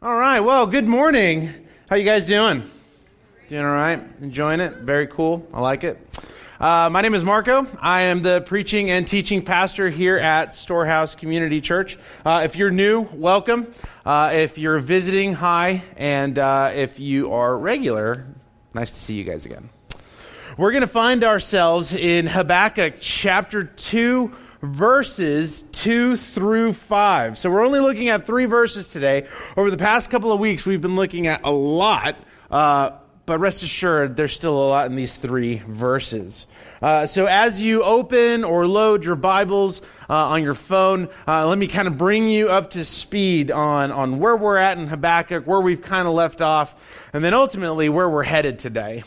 All right. Well, good morning. How you guys doing? Doing all right? Enjoying it? Very cool. I like it. Uh, my name is Marco. I am the preaching and teaching pastor here at Storehouse Community Church. Uh, if you're new, welcome. Uh, if you're visiting, hi. And uh, if you are regular, nice to see you guys again. We're going to find ourselves in Habakkuk chapter 2 verses 2 through 5. So we're only looking at three verses today. Over the past couple of weeks, we've been looking at a lot, uh, but rest assured, there's still a lot in these three verses. Uh, so as you open or load your Bibles uh, on your phone, uh, let me kind of bring you up to speed on, on where we're at in Habakkuk, where we've kind of left off, and then ultimately where we're headed today.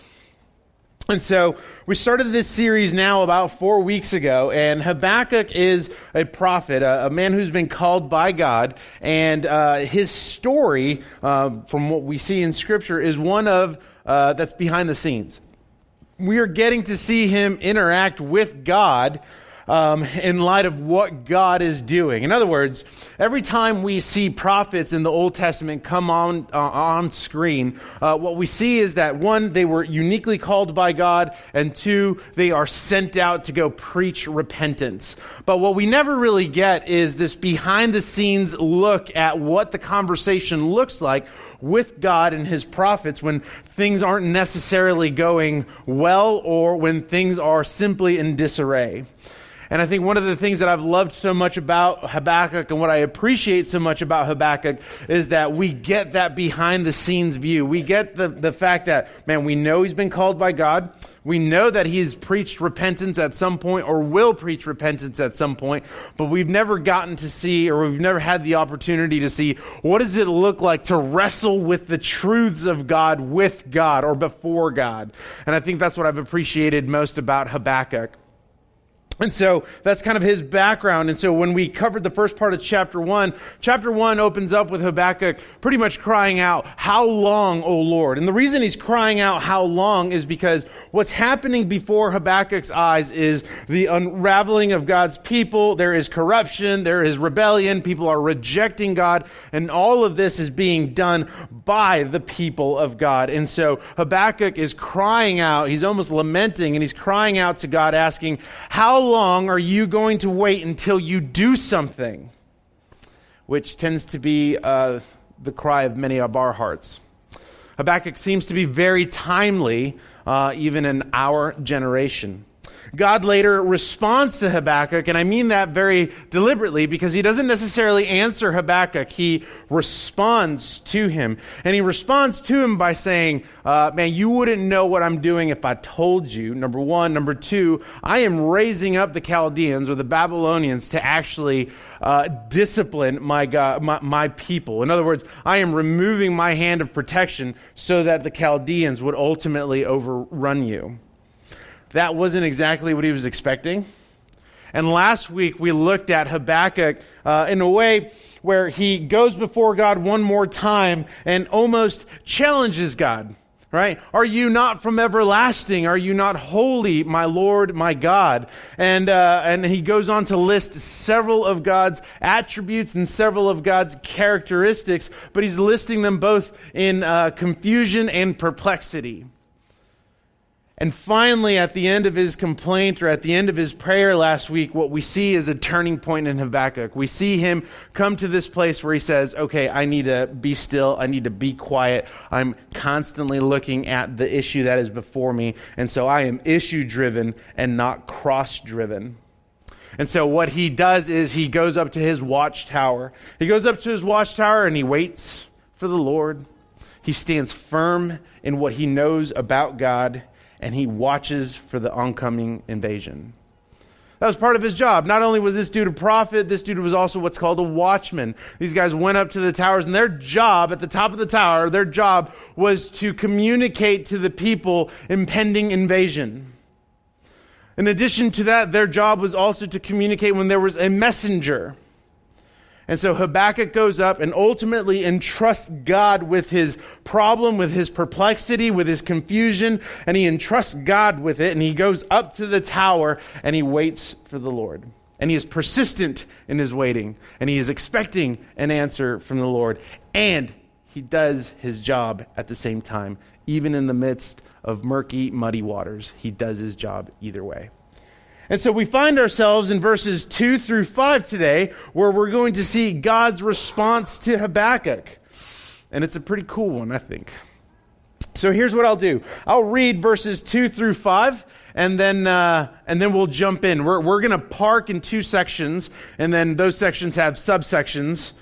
And so we started this series now about four weeks ago, and Habakkuk is a prophet, a, a man who's been called by God, and uh, his story, uh, from what we see in Scripture, is one of uh, that's behind the scenes. We are getting to see him interact with God um, in light of what God is doing. In other words, every time we see prophets in the Old Testament come on, uh, on screen, uh, what we see is that one, they were uniquely called by God, and two, they are sent out to go preach repentance. But what we never really get is this behind the scenes look at what the conversation looks like with God and his prophets when things aren't necessarily going well or when things are simply in disarray. And I think one of the things that I've loved so much about Habakkuk and what I appreciate so much about Habakkuk is that we get that behind the scenes view. We get the, the fact that, man, we know he's been called by God. We know that he's preached repentance at some point or will preach repentance at some point, but we've never gotten to see or we've never had the opportunity to see what does it look like to wrestle with the truths of God with God or before God. And I think that's what I've appreciated most about Habakkuk. And so that's kind of his background. And so when we covered the first part of chapter one, chapter one opens up with Habakkuk pretty much crying out, How long, O Lord? And the reason he's crying out, How long, is because what's happening before Habakkuk's eyes is the unraveling of God's people. There is corruption, there is rebellion, people are rejecting God, and all of this is being done by the people of God. And so Habakkuk is crying out, he's almost lamenting, and he's crying out to God, asking, How long are you going to wait until you do something? Which tends to be uh, the cry of many of our hearts. Habakkuk seems to be very timely, uh, even in our generation. God later responds to Habakkuk, and I mean that very deliberately because he doesn't necessarily answer Habakkuk. He responds to him. And he responds to him by saying, uh, Man, you wouldn't know what I'm doing if I told you. Number one. Number two, I am raising up the Chaldeans or the Babylonians to actually uh, discipline my, God, my, my people. In other words, I am removing my hand of protection so that the Chaldeans would ultimately overrun you that wasn't exactly what he was expecting. And last week we looked at Habakkuk uh, in a way where he goes before God one more time and almost challenges God. Right? Are you not from everlasting? Are you not holy, my Lord, my God? And uh, and he goes on to list several of God's attributes and several of God's characteristics, but he's listing them both in uh, confusion and perplexity. And finally, at the end of his complaint or at the end of his prayer last week, what we see is a turning point in Habakkuk. We see him come to this place where he says, Okay, I need to be still. I need to be quiet. I'm constantly looking at the issue that is before me. And so I am issue driven and not cross driven. And so what he does is he goes up to his watchtower. He goes up to his watchtower and he waits for the Lord. He stands firm in what he knows about God and he watches for the oncoming invasion. That was part of his job. Not only was this dude a prophet, this dude was also what's called a watchman. These guys went up to the towers, and their job at the top of the tower, their job was to communicate to the people impending invasion. In addition to that, their job was also to communicate when there was a messenger. And so Habakkuk goes up and ultimately entrusts God with his problem, with his perplexity, with his confusion, and he entrusts God with it. And he goes up to the tower and he waits for the Lord. And he is persistent in his waiting, and he is expecting an answer from the Lord. And he does his job at the same time. Even in the midst of murky, muddy waters, he does his job either way. And so we find ourselves in verses 2 through 5 today, where we're going to see God's response to Habakkuk. And it's a pretty cool one, I think. So here's what I'll do I'll read verses 2 through 5 and then uh, and then we'll jump in. We're we're going to park in two sections, and then those sections have subsections,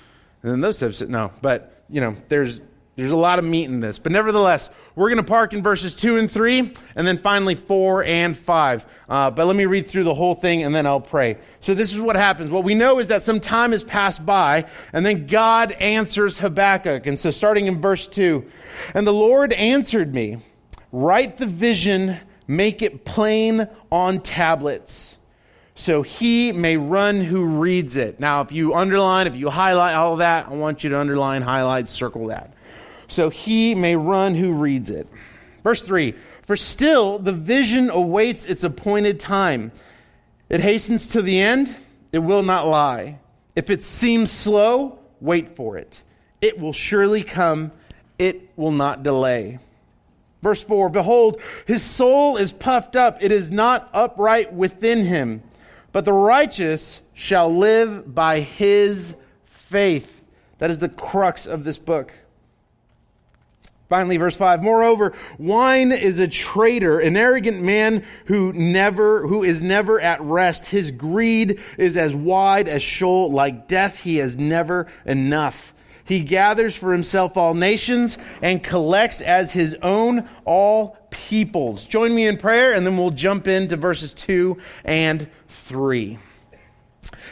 and then those subsections, no, but you know there's there's a lot of meat in this, but nevertheless, we're going to park in verses two and three, and then finally four and five. Uh, but let me read through the whole thing, and then I'll pray. So this is what happens. What we know is that some time has passed by, and then God answers Habakkuk. And so, starting in verse two, and the Lord answered me, write the vision Make it plain on tablets so he may run who reads it. Now, if you underline, if you highlight all that, I want you to underline, highlight, circle that. So he may run who reads it. Verse 3 For still the vision awaits its appointed time. It hastens to the end, it will not lie. If it seems slow, wait for it. It will surely come, it will not delay. Verse 4 Behold, his soul is puffed up, it is not upright within him, but the righteous shall live by his faith. That is the crux of this book. Finally, verse 5. Moreover, wine is a traitor, an arrogant man who never, who is never at rest. His greed is as wide as Sheol, like death. He has never enough. He gathers for himself all nations and collects as his own all peoples. Join me in prayer, and then we'll jump into verses 2 and 3.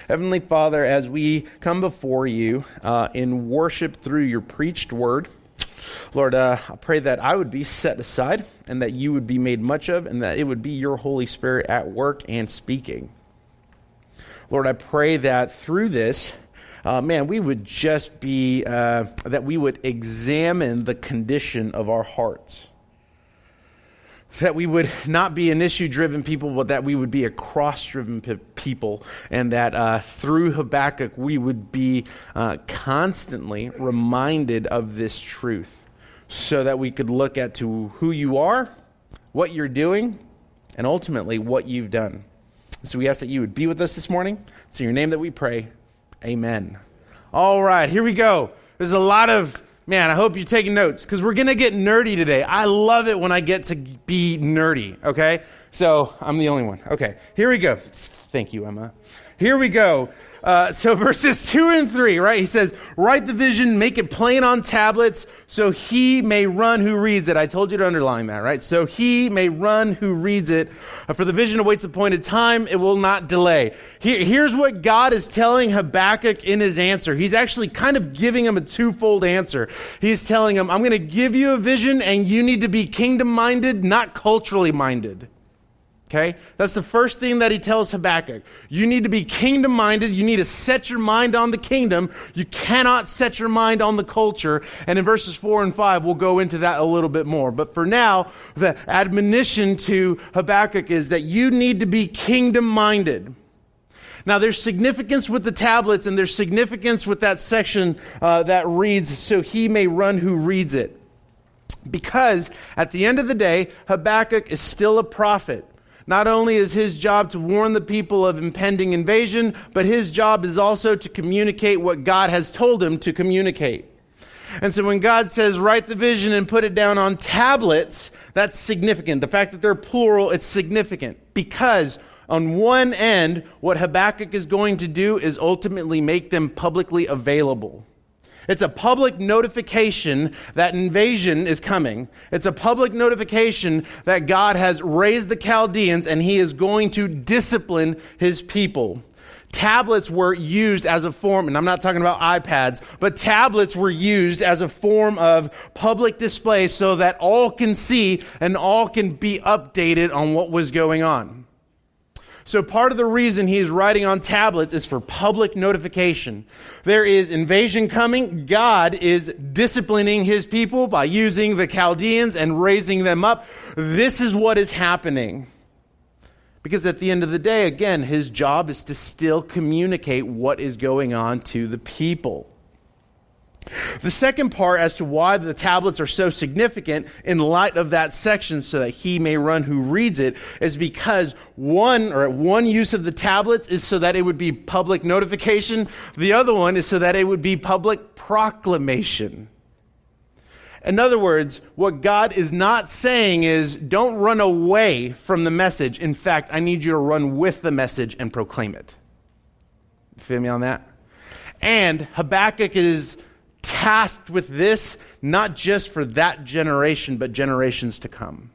Heavenly Father, as we come before you uh, in worship through your preached word, Lord, uh, I pray that I would be set aside and that you would be made much of and that it would be your Holy Spirit at work and speaking. Lord, I pray that through this, uh, man, we would just be, uh, that we would examine the condition of our hearts. That we would not be an issue driven people, but that we would be a cross driven pe- people. And that uh, through Habakkuk, we would be uh, constantly reminded of this truth so that we could look at to who you are, what you're doing, and ultimately what you've done. So we ask that you would be with us this morning. It's in your name that we pray. Amen. All right, here we go. There's a lot of, man, I hope you're taking notes because we're going to get nerdy today. I love it when I get to be nerdy, okay? So I'm the only one. Okay, here we go. Thank you, Emma. Here we go. Uh, so verses 2 and 3, right? He says, Write the vision, make it plain on tablets, so he may run who reads it. I told you to underline that, right? So he may run who reads it. Uh, for the vision awaits appointed time, it will not delay. here's what God is telling Habakkuk in his answer. He's actually kind of giving him a twofold answer. He's telling him, I'm going to give you a vision, and you need to be kingdom minded, not culturally minded. Okay? That's the first thing that he tells Habakkuk. You need to be kingdom minded. You need to set your mind on the kingdom. You cannot set your mind on the culture. And in verses 4 and 5, we'll go into that a little bit more. But for now, the admonition to Habakkuk is that you need to be kingdom minded. Now, there's significance with the tablets, and there's significance with that section uh, that reads, So he may run who reads it. Because at the end of the day, Habakkuk is still a prophet. Not only is his job to warn the people of impending invasion, but his job is also to communicate what God has told him to communicate. And so when God says, write the vision and put it down on tablets, that's significant. The fact that they're plural, it's significant because on one end, what Habakkuk is going to do is ultimately make them publicly available. It's a public notification that invasion is coming. It's a public notification that God has raised the Chaldeans and he is going to discipline his people. Tablets were used as a form, and I'm not talking about iPads, but tablets were used as a form of public display so that all can see and all can be updated on what was going on. So, part of the reason he is writing on tablets is for public notification. There is invasion coming. God is disciplining his people by using the Chaldeans and raising them up. This is what is happening. Because at the end of the day, again, his job is to still communicate what is going on to the people. The second part as to why the tablets are so significant in light of that section so that he may run who reads it is because one or one use of the tablets is so that it would be public notification. The other one is so that it would be public proclamation. In other words, what God is not saying is don't run away from the message. In fact, I need you to run with the message and proclaim it. Feel me on that? And Habakkuk is tasked with this, not just for that generation, but generations to come.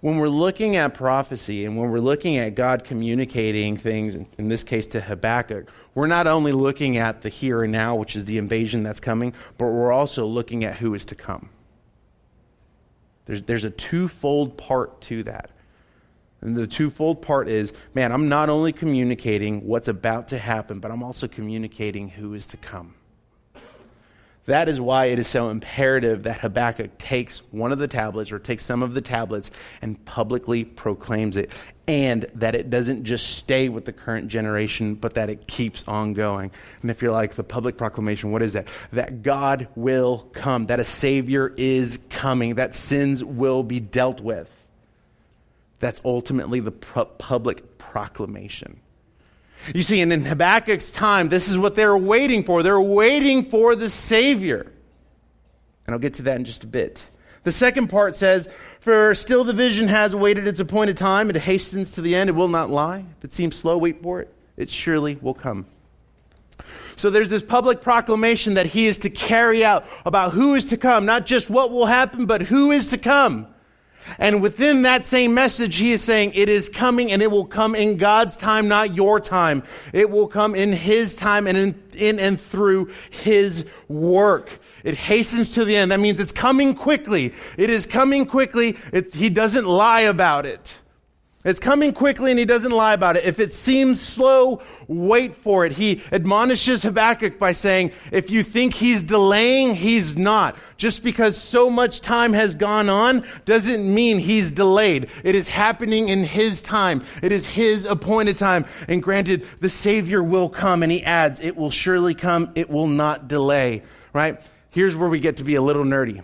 When we're looking at prophecy and when we're looking at God communicating things, in this case to Habakkuk, we're not only looking at the here and now, which is the invasion that's coming, but we're also looking at who is to come. There's, there's a twofold part to that. And the twofold part is man, I'm not only communicating what's about to happen, but I'm also communicating who is to come. That is why it is so imperative that Habakkuk takes one of the tablets or takes some of the tablets and publicly proclaims it, and that it doesn't just stay with the current generation, but that it keeps on going. And if you're like, the public proclamation, what is that? That God will come, that a Savior is coming, that sins will be dealt with. That's ultimately the public proclamation. You see, and in Habakkuk's time, this is what they're waiting for. They're waiting for the Savior. And I'll get to that in just a bit. The second part says, For still the vision has awaited its appointed time, it hastens to the end, it will not lie. If it seems slow, wait for it. It surely will come. So there's this public proclamation that he is to carry out about who is to come, not just what will happen, but who is to come. And within that same message, he is saying, It is coming and it will come in God's time, not your time. It will come in his time and in, in and through his work. It hastens to the end. That means it's coming quickly. It is coming quickly. It, he doesn't lie about it. It's coming quickly and he doesn't lie about it. If it seems slow, wait for it. He admonishes Habakkuk by saying, if you think he's delaying, he's not. Just because so much time has gone on doesn't mean he's delayed. It is happening in his time. It is his appointed time. And granted, the Savior will come. And he adds, it will surely come. It will not delay. Right? Here's where we get to be a little nerdy.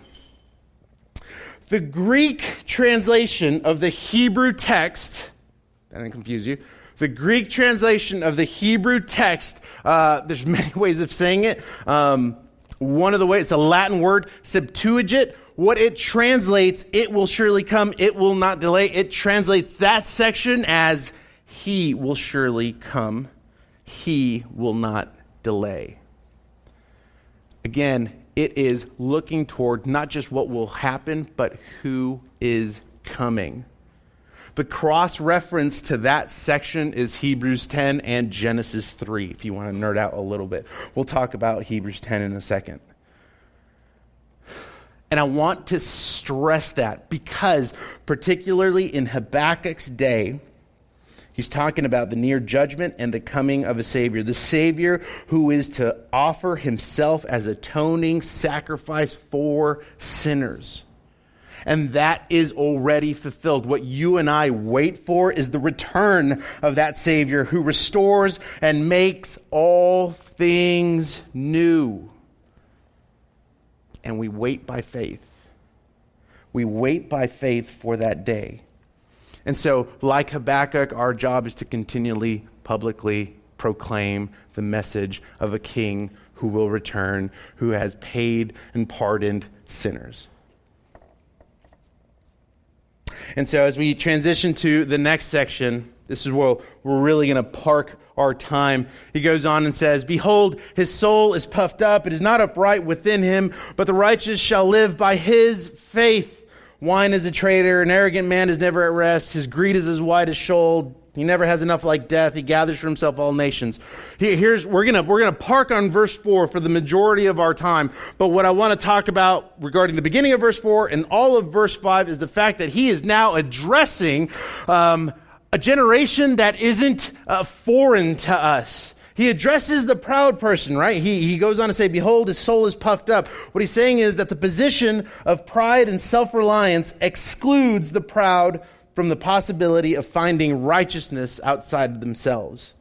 The Greek translation of the Hebrew text, that didn't confuse you. The Greek translation of the Hebrew text, uh, there's many ways of saying it. Um, one of the ways, it's a Latin word, Septuagint. What it translates, it will surely come, it will not delay. It translates that section as, He will surely come, He will not delay. Again, it is looking toward not just what will happen, but who is coming. The cross reference to that section is Hebrews 10 and Genesis 3, if you want to nerd out a little bit. We'll talk about Hebrews 10 in a second. And I want to stress that because, particularly in Habakkuk's day, He's talking about the near judgment and the coming of a Savior. The Savior who is to offer himself as atoning sacrifice for sinners. And that is already fulfilled. What you and I wait for is the return of that Savior who restores and makes all things new. And we wait by faith. We wait by faith for that day. And so, like Habakkuk, our job is to continually publicly proclaim the message of a king who will return, who has paid and pardoned sinners. And so, as we transition to the next section, this is where we're really going to park our time. He goes on and says, Behold, his soul is puffed up, it is not upright within him, but the righteous shall live by his faith. Wine is a traitor. An arrogant man is never at rest. His greed is as wide as Sheol. He never has enough like death. He gathers for himself all nations. Here's, we're gonna, we're gonna park on verse four for the majority of our time. But what I want to talk about regarding the beginning of verse four and all of verse five is the fact that he is now addressing, um, a generation that isn't uh, foreign to us. He addresses the proud person, right? He, he goes on to say, Behold, his soul is puffed up. What he's saying is that the position of pride and self reliance excludes the proud from the possibility of finding righteousness outside of themselves.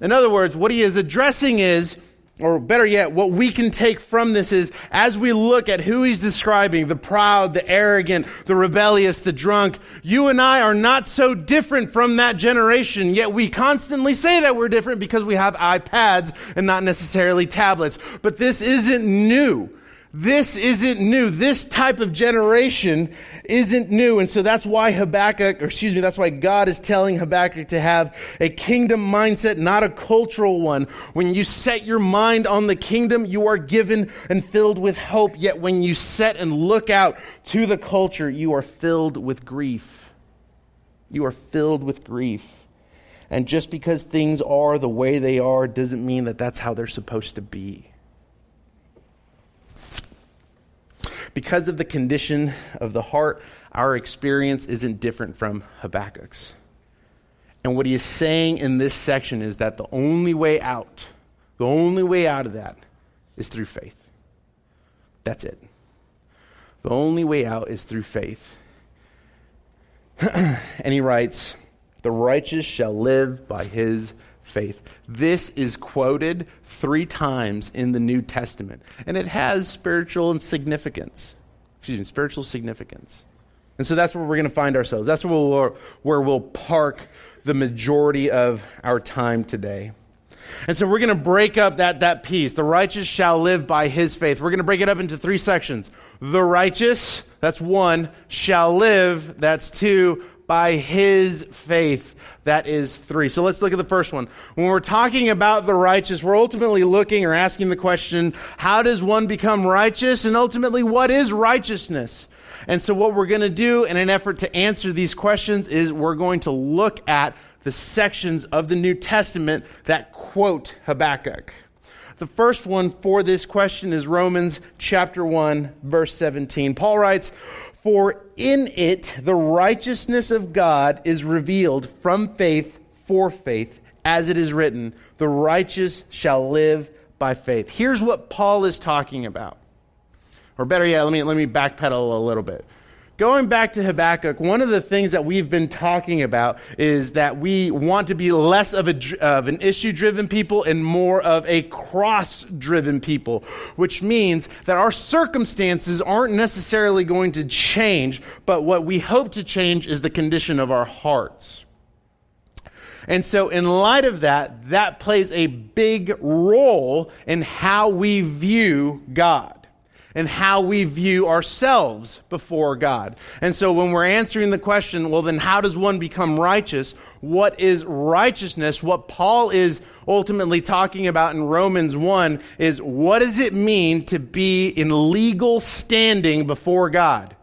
In other words, what he is addressing is or better yet, what we can take from this is as we look at who he's describing the proud, the arrogant, the rebellious, the drunk you and I are not so different from that generation, yet we constantly say that we're different because we have iPads and not necessarily tablets. But this isn't new. This isn't new. This type of generation isn't new. And so that's why Habakkuk, or excuse me, that's why God is telling Habakkuk to have a kingdom mindset, not a cultural one. When you set your mind on the kingdom, you are given and filled with hope. Yet when you set and look out to the culture, you are filled with grief. You are filled with grief. And just because things are the way they are doesn't mean that that's how they're supposed to be. Because of the condition of the heart, our experience isn't different from Habakkuk's. And what he is saying in this section is that the only way out, the only way out of that is through faith. That's it. The only way out is through faith. and he writes, The righteous shall live by his faith. This is quoted three times in the New Testament, and it has spiritual significance. Excuse me, spiritual significance. And so that's where we're going to find ourselves. That's where we'll, where we'll park the majority of our time today. And so we're going to break up that, that piece. The righteous shall live by his faith. We're going to break it up into three sections. The righteous, that's one, shall live, that's two, by his faith. That is three. So let's look at the first one. When we're talking about the righteous, we're ultimately looking or asking the question, how does one become righteous? And ultimately, what is righteousness? And so what we're going to do in an effort to answer these questions is we're going to look at the sections of the New Testament that quote Habakkuk. The first one for this question is Romans chapter 1 verse 17. Paul writes, for in it the righteousness of God is revealed from faith for faith, as it is written, the righteous shall live by faith. Here's what Paul is talking about. Or better yet, let me, let me backpedal a little bit. Going back to Habakkuk, one of the things that we've been talking about is that we want to be less of, a, of an issue driven people and more of a cross driven people, which means that our circumstances aren't necessarily going to change, but what we hope to change is the condition of our hearts. And so, in light of that, that plays a big role in how we view God and how we view ourselves before God. And so when we're answering the question, well, then how does one become righteous? What is righteousness? What Paul is ultimately talking about in Romans 1 is what does it mean to be in legal standing before God?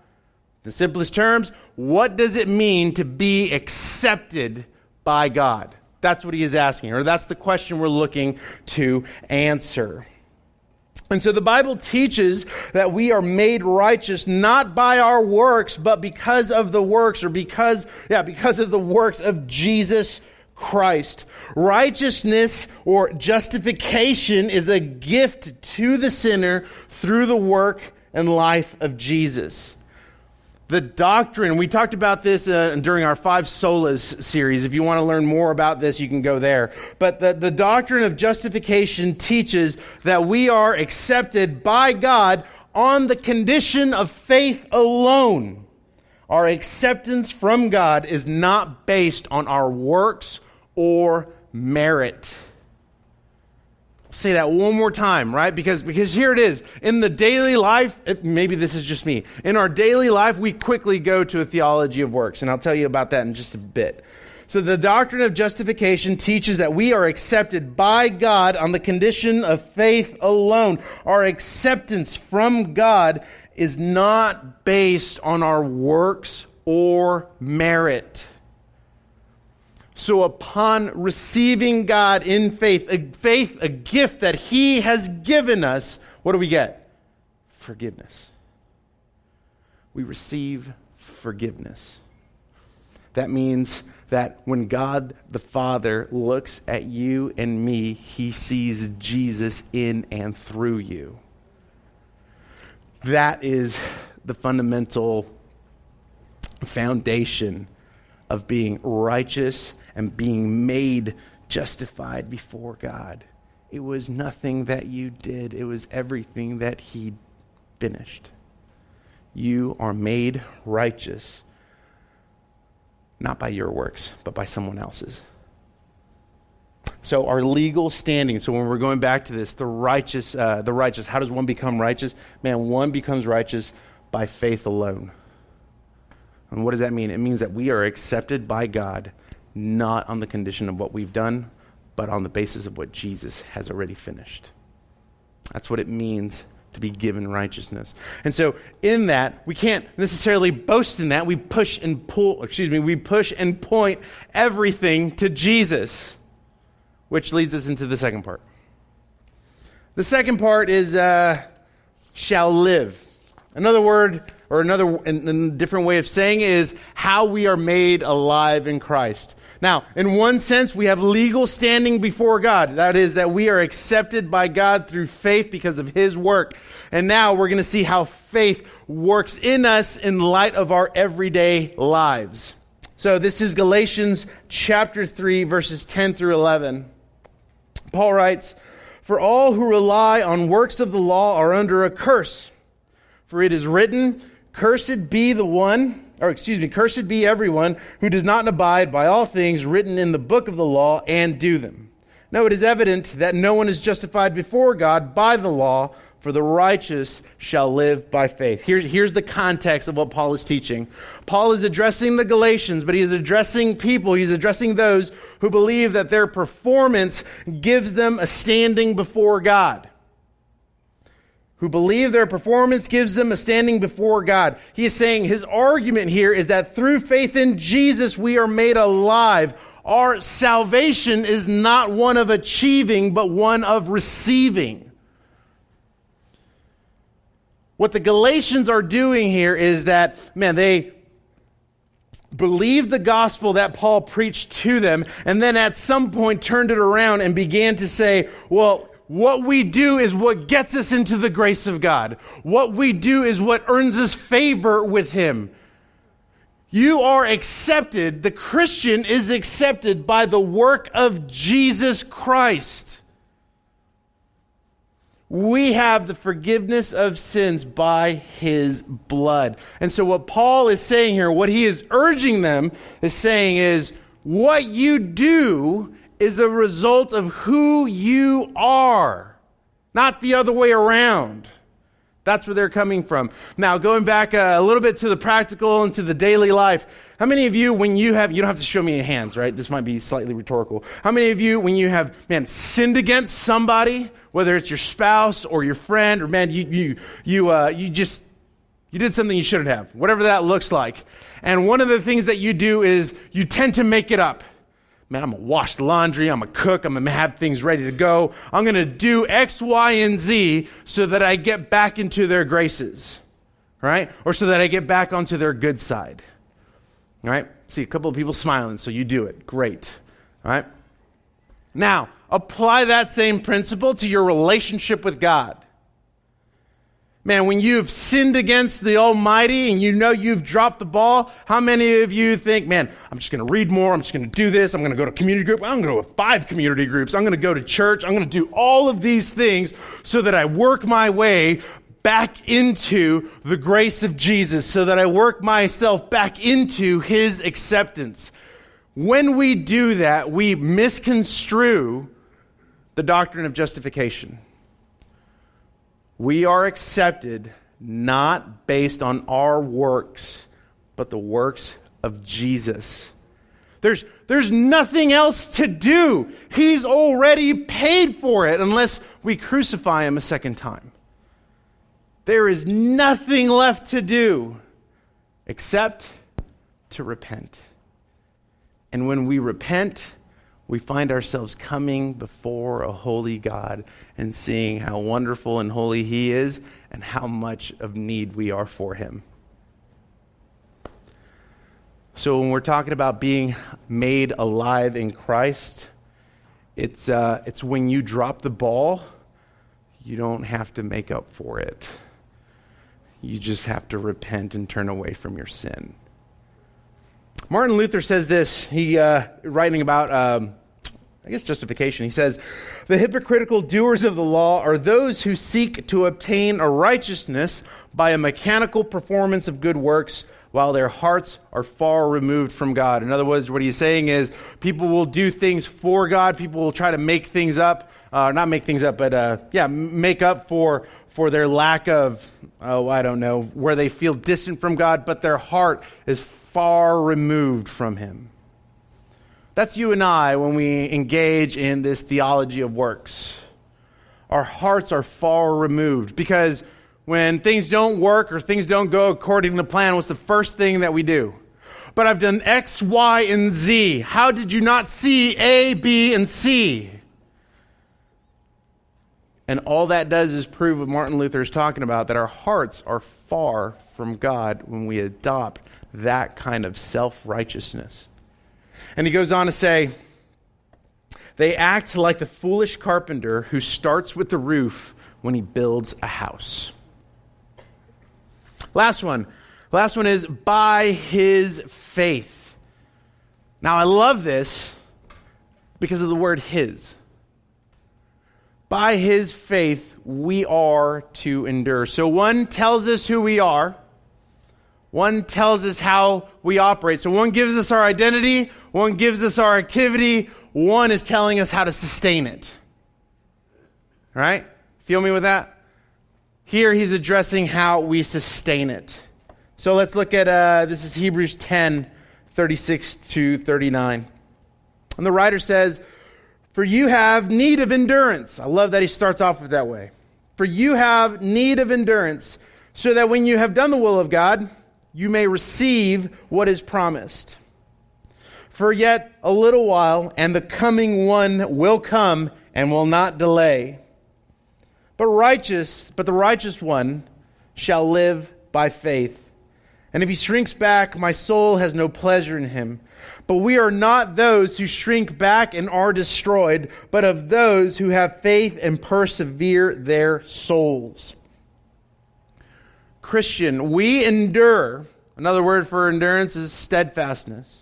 In simplest terms, what does it mean to be accepted by God? That's what he is asking, or that's the question we're looking to answer. And so the Bible teaches that we are made righteous not by our works, but because of the works, or because, yeah, because of the works of Jesus Christ. Righteousness or justification is a gift to the sinner through the work and life of Jesus the doctrine, we talked about this uh, during our Five Solas series. If you want to learn more about this, you can go there. But the, the doctrine of justification teaches that we are accepted by God on the condition of faith alone. Our acceptance from God is not based on our works or merit say that one more time, right? Because, because here it is. In the daily life, it, maybe this is just me. In our daily life, we quickly go to a theology of works, and I'll tell you about that in just a bit. So, the doctrine of justification teaches that we are accepted by God on the condition of faith alone. Our acceptance from God is not based on our works or merit. So, upon receiving God in faith, a faith, a gift that He has given us, what do we get? Forgiveness. We receive forgiveness. That means that when God the Father looks at you and me, He sees Jesus in and through you. That is the fundamental foundation of being righteous and being made justified before God It was nothing that you did, it was everything that He finished. You are made righteous, not by your works, but by someone else's. So our legal standing. So when we're going back to this, the righteous, uh, the righteous. How does one become righteous? Man, one becomes righteous by faith alone. And what does that mean? It means that we are accepted by God, not on the condition of what we've done, but on the basis of what Jesus has already finished. That's what it means to be given righteousness. And so in that, we can't necessarily boast in that. We push and pull, excuse me, we push and point everything to Jesus which leads us into the second part. The second part is uh, shall live. Another word, or another and different way of saying is how we are made alive in Christ. Now, in one sense, we have legal standing before God. That is, that we are accepted by God through faith because of His work. And now we're going to see how faith works in us in light of our everyday lives. So, this is Galatians chapter 3, verses 10 through 11. Paul writes, For all who rely on works of the law are under a curse. For it is written, Cursed be the one, or excuse me, cursed be everyone who does not abide by all things written in the book of the law and do them. Now it is evident that no one is justified before God by the law, for the righteous shall live by faith. Here's, here's the context of what Paul is teaching. Paul is addressing the Galatians, but he is addressing people, he's addressing those who believe that their performance gives them a standing before God. Who believe their performance gives them a standing before God. He is saying his argument here is that through faith in Jesus we are made alive. Our salvation is not one of achieving, but one of receiving. What the Galatians are doing here is that, man, they believed the gospel that Paul preached to them, and then at some point turned it around and began to say, well, what we do is what gets us into the grace of God. What we do is what earns us favor with Him. You are accepted, the Christian is accepted by the work of Jesus Christ we have the forgiveness of sins by his blood. And so, what Paul is saying here, what he is urging them is saying is, what you do is a result of who you are, not the other way around. That's where they're coming from. Now, going back a little bit to the practical and to the daily life, how many of you, when you have, you don't have to show me your hands, right? This might be slightly rhetorical. How many of you, when you have, man, sinned against somebody, whether it's your spouse or your friend, or man, you, you, you, uh, you just, you did something you shouldn't have, whatever that looks like. And one of the things that you do is you tend to make it up. Man, I'm gonna wash the laundry, I'm gonna cook, I'm gonna have things ready to go. I'm gonna do X, Y, and Z so that I get back into their graces, right? Or so that I get back onto their good side. All right? See a couple of people smiling, so you do it. Great. All right? Now, apply that same principle to your relationship with God. Man, when you've sinned against the Almighty and you know you've dropped the ball, how many of you think, man, I'm just going to read more, I'm just going to do this, I'm going to go to community group, I'm going to go to five community groups, I'm going to go to church, I'm going to do all of these things so that I work my way back into the grace of Jesus so that I work myself back into his acceptance. When we do that, we misconstrue the doctrine of justification. We are accepted not based on our works, but the works of Jesus. There's, there's nothing else to do. He's already paid for it unless we crucify him a second time. There is nothing left to do except to repent. And when we repent, we find ourselves coming before a holy God and seeing how wonderful and holy He is and how much of need we are for Him. So, when we're talking about being made alive in Christ, it's, uh, it's when you drop the ball, you don't have to make up for it. You just have to repent and turn away from your sin. Martin Luther says this. He uh, writing about um, I guess justification. He says, The hypocritical doers of the law are those who seek to obtain a righteousness by a mechanical performance of good works while their hearts are far removed from God. In other words, what he's saying is people will do things for God, people will try to make things up, uh, not make things up, but uh, yeah, make up for, for their lack of, oh, I don't know, where they feel distant from God, but their heart is far removed from Him. That's you and I when we engage in this theology of works. Our hearts are far removed because when things don't work or things don't go according to plan, what's the first thing that we do? But I've done X, Y, and Z. How did you not see A, B, and C? And all that does is prove what Martin Luther is talking about that our hearts are far from God when we adopt that kind of self righteousness. And he goes on to say, they act like the foolish carpenter who starts with the roof when he builds a house. Last one. Last one is by his faith. Now, I love this because of the word his. By his faith, we are to endure. So, one tells us who we are, one tells us how we operate. So, one gives us our identity, one gives us our activity, one is telling us how to sustain it. Right? Feel me with that? Here he's addressing how we sustain it. So let's look at uh, this is Hebrews 10 36 to 39. And the writer says, For you have need of endurance. I love that he starts off with that way. For you have need of endurance, so that when you have done the will of God, you may receive what is promised. For yet a little while, and the coming one will come and will not delay. But righteous, but the righteous one shall live by faith. And if he shrinks back, my soul has no pleasure in him. But we are not those who shrink back and are destroyed, but of those who have faith and persevere their souls. Christian, we endure. Another word for endurance is steadfastness.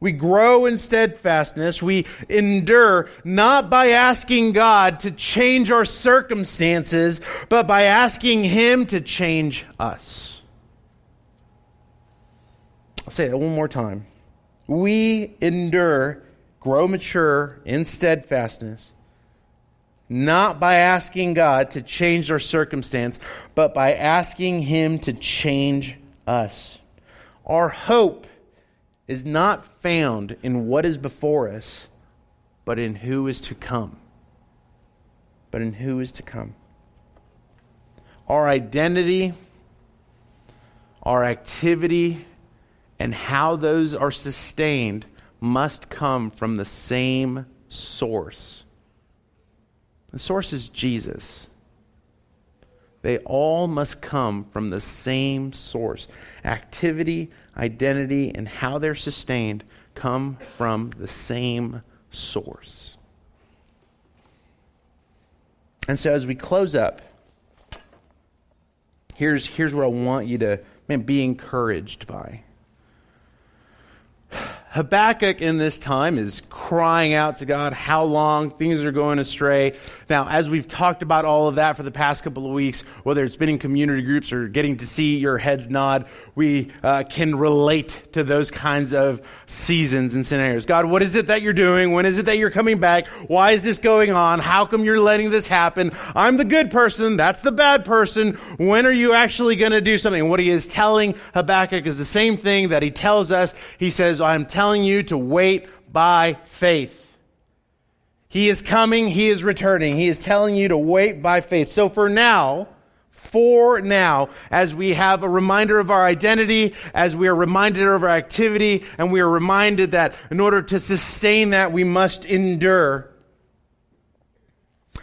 We grow in steadfastness. We endure not by asking God to change our circumstances, but by asking Him to change us. I'll say it one more time. We endure, grow mature in steadfastness, not by asking God to change our circumstance, but by asking Him to change us. Our hope is not found in what is before us, but in who is to come. But in who is to come. Our identity, our activity, and how those are sustained must come from the same source. The source is Jesus. They all must come from the same source. Activity, identity, and how they're sustained come from the same source. And so as we close up, here's, here's what I want you to man, be encouraged by. Habakkuk in this time is crying out to God how long things are going astray. Now, as we've talked about all of that for the past couple of weeks, whether it's been in community groups or getting to see your heads nod, we uh, can relate to those kinds of seasons and scenarios. God, what is it that you're doing? When is it that you're coming back? Why is this going on? How come you're letting this happen? I'm the good person. That's the bad person. When are you actually going to do something? what he is telling Habakkuk is the same thing that he tells us. He says, I'm telling you to wait by faith. He is coming. He is returning. He is telling you to wait by faith. So for now, for now, as we have a reminder of our identity, as we are reminded of our activity, and we are reminded that in order to sustain that, we must endure.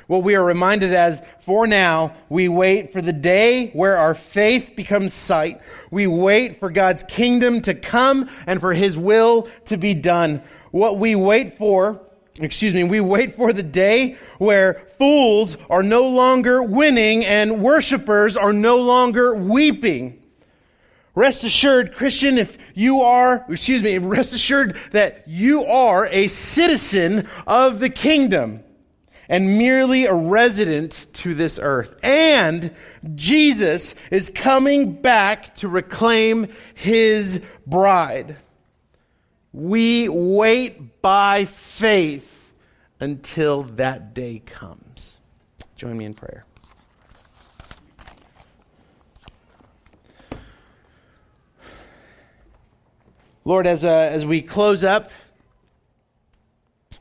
What we are reminded as, for now, we wait for the day where our faith becomes sight. We wait for God's kingdom to come and for His will to be done. What we wait for excuse me, we wait for the day where fools are no longer winning and worshipers are no longer weeping. Rest assured, Christian, if you are, excuse me, rest assured that you are a citizen of the kingdom and merely a resident to this earth. And Jesus is coming back to reclaim his bride. We wait by faith until that day comes. Join me in prayer. Lord, as, uh, as we close up,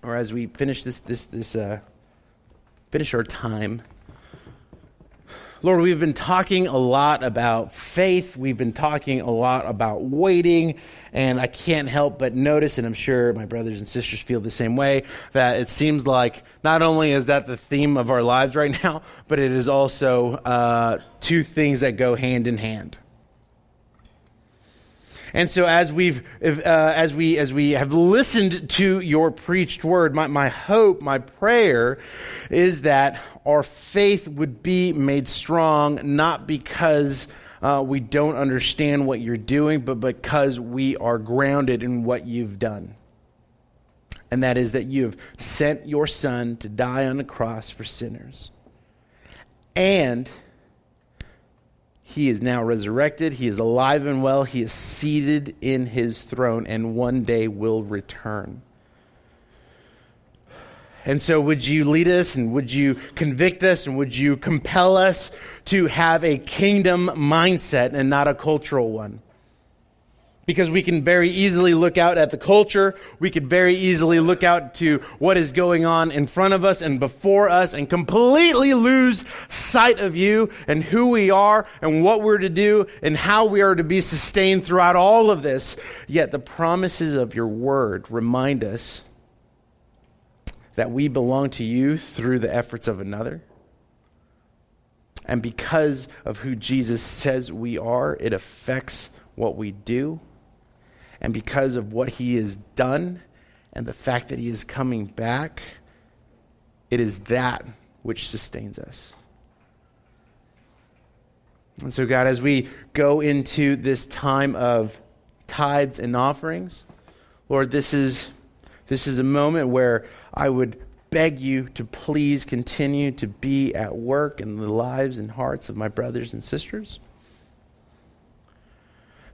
or as we finish this, this, this uh, finish our time, Lord, we've been talking a lot about faith. We've been talking a lot about waiting. And I can't help but notice, and I'm sure my brothers and sisters feel the same way, that it seems like not only is that the theme of our lives right now, but it is also uh, two things that go hand in hand. And so as we've, uh, as we, as we have listened to your preached word, my, my hope, my prayer is that our faith would be made strong, not because uh, we don't understand what you're doing, but because we are grounded in what you've done. And that is that you have sent your son to die on the cross for sinners. And he is now resurrected. He is alive and well. He is seated in his throne and one day will return. And so, would you lead us and would you convict us and would you compel us to have a kingdom mindset and not a cultural one? Because we can very easily look out at the culture. We could very easily look out to what is going on in front of us and before us and completely lose sight of you and who we are and what we're to do and how we are to be sustained throughout all of this. Yet the promises of your word remind us that we belong to you through the efforts of another. And because of who Jesus says we are, it affects what we do and because of what he has done and the fact that he is coming back, it is that which sustains us. And so, God, as we go into this time of tithes and offerings, Lord, this is, this is a moment where I would beg you to please continue to be at work in the lives and hearts of my brothers and sisters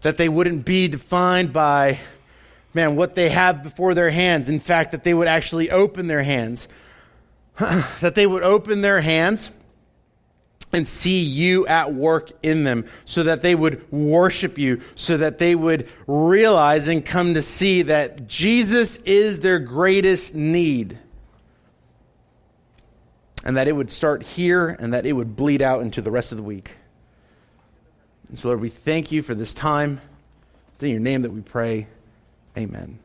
that they wouldn't be defined by, man, what they have before their hands. In fact, that they would actually open their hands. that they would open their hands and see you at work in them so that they would worship you, so that they would realize and come to see that Jesus is their greatest need. And that it would start here and that it would bleed out into the rest of the week. And so, Lord, we thank you for this time. It's in your name that we pray. Amen.